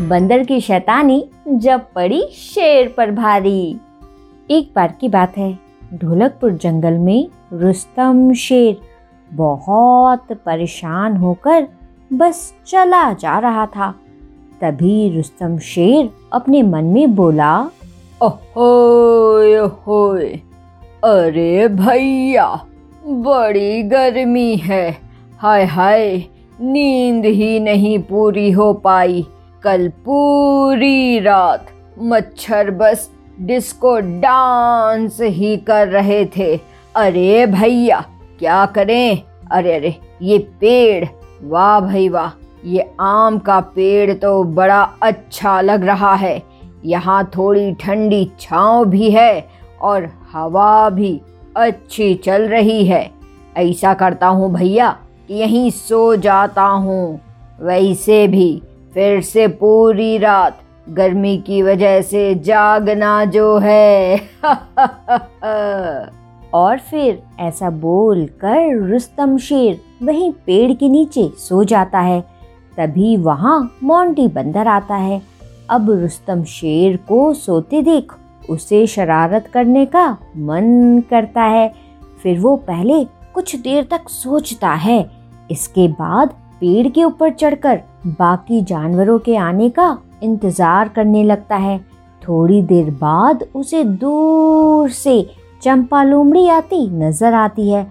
बंदर की शैतानी जब पड़ी शेर पर भारी। एक बार की बात है, ढोलकपुर जंगल में रुस्तम शेर बहुत परेशान होकर बस चला जा रहा था। तभी रुस्तम शेर अपने मन में बोला ओहोय ओहोय अरे भैया, बड़ी गर्मी है। हाय हाय, नींद ही नहीं पूरी हो पाई। कल पूरी रात मच्छर बस डिस्को डांस ही कर रहे थे। अरे भैया, क्या करें? अरे अरे, ये पेड़, वाह भाई वाह, ये आम का पेड़ तो बड़ा अच्छा लग रहा है। यहाँ थोड़ी ठंडी छाँव भी है और हवा भी अच्छी चल रही है। ऐसा करता हूँ भैया कि यहीं सो जाता हूँ। वैसे भी फिर से पूरी रात गर्मी की वजह से जागना जो है। और फिर ऐसा बोल कर रुस्तम शेर वहीं पेड़ के नीचे सो जाता है। तभी वहाँ मोंटी बंदर आता है। अब रुस्तम शेर को सोते देख उसे शरारत करने का मन करता है। फिर वो पहले कुछ देर तक सोचता है। इसके बाद पेड़ के ऊपर चढ़कर बाकी जानवरों के आने का इंतज़ार करने लगता है। थोड़ी देर बाद उसे दूर से चंपा लोमड़ी आती नज़र आती है।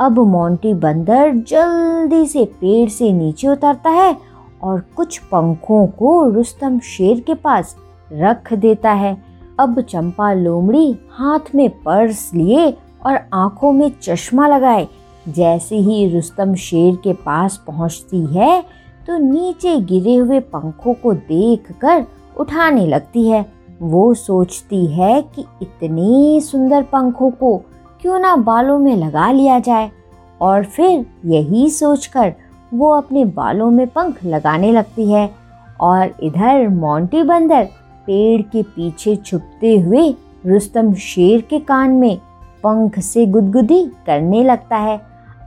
अब मोंटी बंदर जल्दी से पेड़ से नीचे उतरता है और कुछ पंखों को रुस्तम शेर के पास रख देता है। अब चंपा लोमड़ी हाथ में पर्स लिए और आँखों में चश्मा लगाए जैसे ही रुस्तम शेर के पास पहुँचती है तो नीचे गिरे हुए पंखों को देखकर उठाने लगती है। वो सोचती है कि इतने सुंदर पंखों को क्यों ना बालों में लगा लिया जाए। और फिर यही सोचकर वो अपने बालों में पंख लगाने लगती है और इधर मोंटी बंदर पेड़ के पीछे छुपते हुए रुस्तम शेर के कान में पंख से गुदगुदी करने लगता है।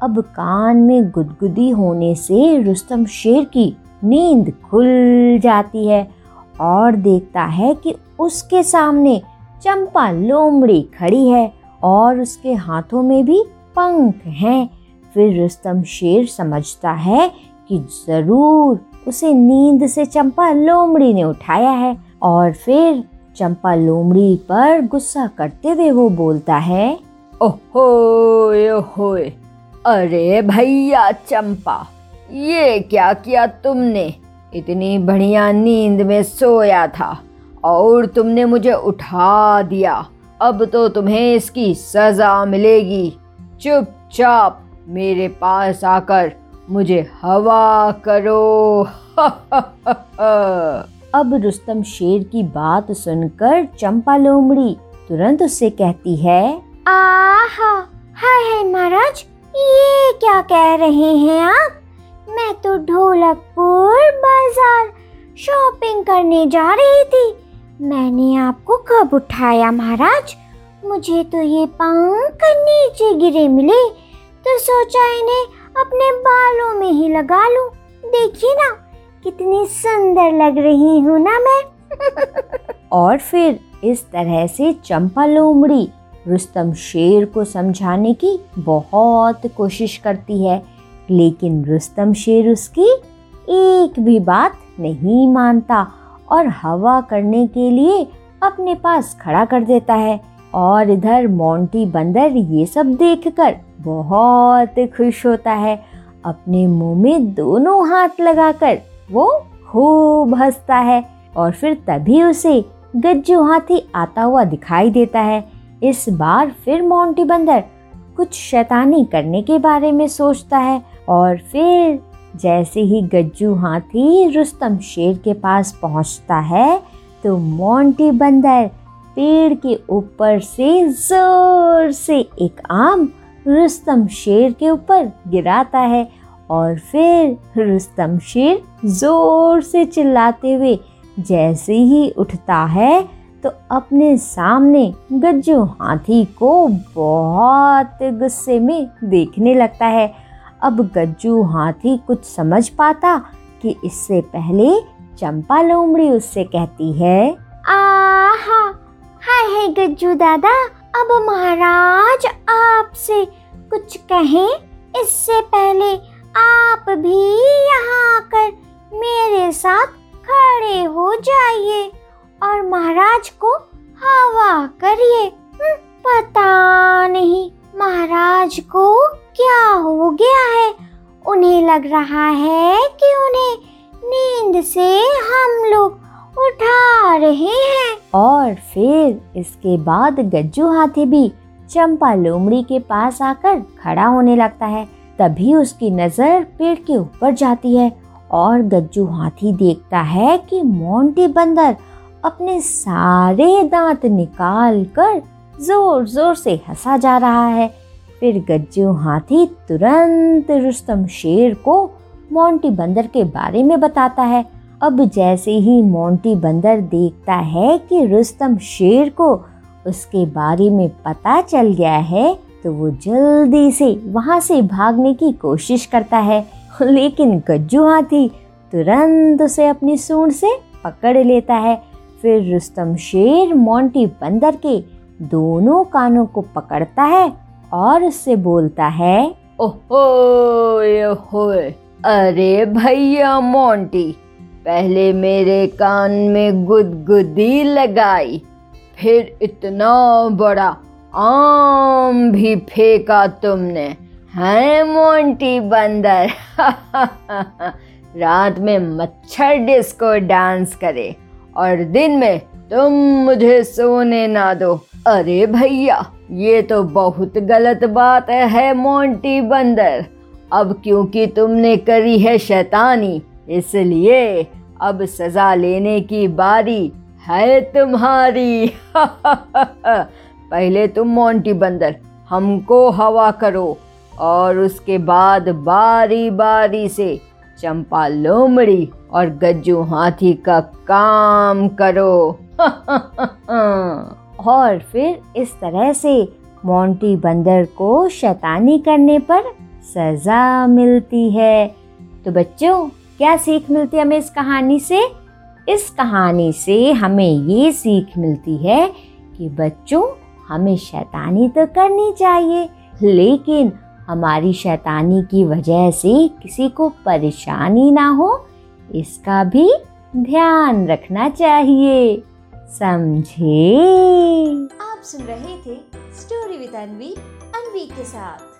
अब कान में गुदगुदी होने से रुस्तम शेर की नींद खुल जाती है और देखता है कि उसके सामने चंपा लोमड़ी खड़ी है और उसके हाथों में भी पंख हैं। फिर रुस्तम शेर समझता है कि ज़रूर उसे नींद से चंपा लोमड़ी ने उठाया है और फिर चंपा लोमड़ी पर गुस्सा करते हुए वो बोलता है, ओहो, ओहोए। अरे भैया चंपा, ये क्या किया तुमने? इतनी बढ़िया नींद में सोया था और तुमने मुझे उठा दिया। अब तो तुम्हें इसकी सजा मिलेगी। चुपचाप मेरे पास आकर मुझे हवा करो। अब रुस्तम शेर की बात सुनकर चंपा लोमड़ी तुरंत उससे कहती है, आहा, हाय हाय महाराज ये क्या कह रहे हैं आप? मैं तो ढोलकपुर बाज़ार शॉपिंग करने जा रही थी। मैंने आपको कब उठाया महाराज? मुझे तो ये पंख नीचे गिरे मिले। तो सोचा इन्हें अपने बालों में ही लगा लूँ। देखिए ना, कितनी सुंदर लग रही हूँ ना मैं। और फिर इस तरह से चंपा लोमड़ी रुस्तम शेर को समझाने की बहुत कोशिश करती है, लेकिन रुस्तम शेर उसकी एक भी बात नहीं मानता और हवा करने के लिए अपने पास खड़ा कर देता है और इधर मोंटी बंदर ये सब देखकर बहुत खुश होता है। अपने मुँह में दोनों हाथ लगाकर वो खूब हंसता है और फिर तभी उसे गज्जू हाथी आता हुआ दिखाई देता है। इस बार फिर मोंटी बंदर कुछ शैतानी करने के बारे में सोचता है और फिर जैसे ही गज्जू हाथी रुस्तम शेर के पास पहुँचता है तो मोंटी बंदर पेड़ के ऊपर से ज़ोर से एक आम रुस्तम शेर के ऊपर गिराता है और फिर रुस्तम शेर ज़ोर से चिल्लाते हुए जैसे ही उठता है तो अपने सामने गज्जू हाथी को बहुत गुस्से में देखने लगता है। अब गज्जू हाथी कुछ समझ पाता कि इससे पहले चंपा लोमड़ी उससे कहती है, आहा, हाय हाय गज्जू दादा, अब महाराज आपसे कुछ कहें। इससे पहले आप भी यहाँ आकर मेरे साथ खड़े हो जाइए। और महाराज को हवा करिए। हम्म, पता नहीं महाराज को क्या हो गया है। उन्हें लग रहा है कि उन्हें नींद से हम लोग उठा रहे हैं। और फिर इसके बाद गज्जू हाथी भी चंपा लोमड़ी के पास आकर खड़ा होने लगता है। तभी उसकी नज़र पेड़ के ऊपर जाती है और गज्जू हाथी देखता है कि मोंटी बंदर अपने सारे दांत निकाल कर ज़ोर ज़ोर से हंसा जा रहा है। फिर गज्जू हाथी तुरंत रुस्तम शेर को मोंटी बंदर के बारे में बताता है। अब जैसे ही मोंटी बंदर देखता है कि रुस्तम शेर को उसके बारे में पता चल गया है तो वो जल्दी से वहाँ से भागने की कोशिश करता है। लेकिन गज्जू हाथी तुरंत उसे अपनी सूंड से पकड़ लेता है। फिर रुस्तम शेर मोंटी बंदर के दोनों कानों को पकड़ता है और उससे बोलता है ओहो ओहो अरे भैया मोंटी, पहले मेरे कान में गुदगुदी लगाई, फिर इतना बड़ा आम भी फेंका तुमने, है मोंटी बंदर? रात में मच्छर डिस्को डांस करे। और दिन में तुम मुझे सोने ना दो। अरे भैया, ये तो बहुत गलत बात है मोंटी बंदर। अब क्योंकि तुमने करी है शैतानी, इसलिए अब सजा लेने की बारी है तुम्हारी। पहले तुम मोंटी बंदर, हमको हवा करो और उसके बाद बारी बारी से चंपा लोमड़ी और गज्जू हाथी का काम करो। और फिर इस तरह से मोंटी बंदर को शैतानी करने पर सजा मिलती है। तो बच्चों, क्या सीख मिलती है हमें इस कहानी से? इस कहानी से हमें ये सीख मिलती है कि बच्चों, हमें शैतानी तो करनी चाहिए, लेकिन हमारी शैतानी की वजह से किसी को परेशानी ना हो, इसका भी ध्यान रखना चाहिए। समझे? आप सुन रहे थे स्टोरी विद अनवी अनवी के साथ।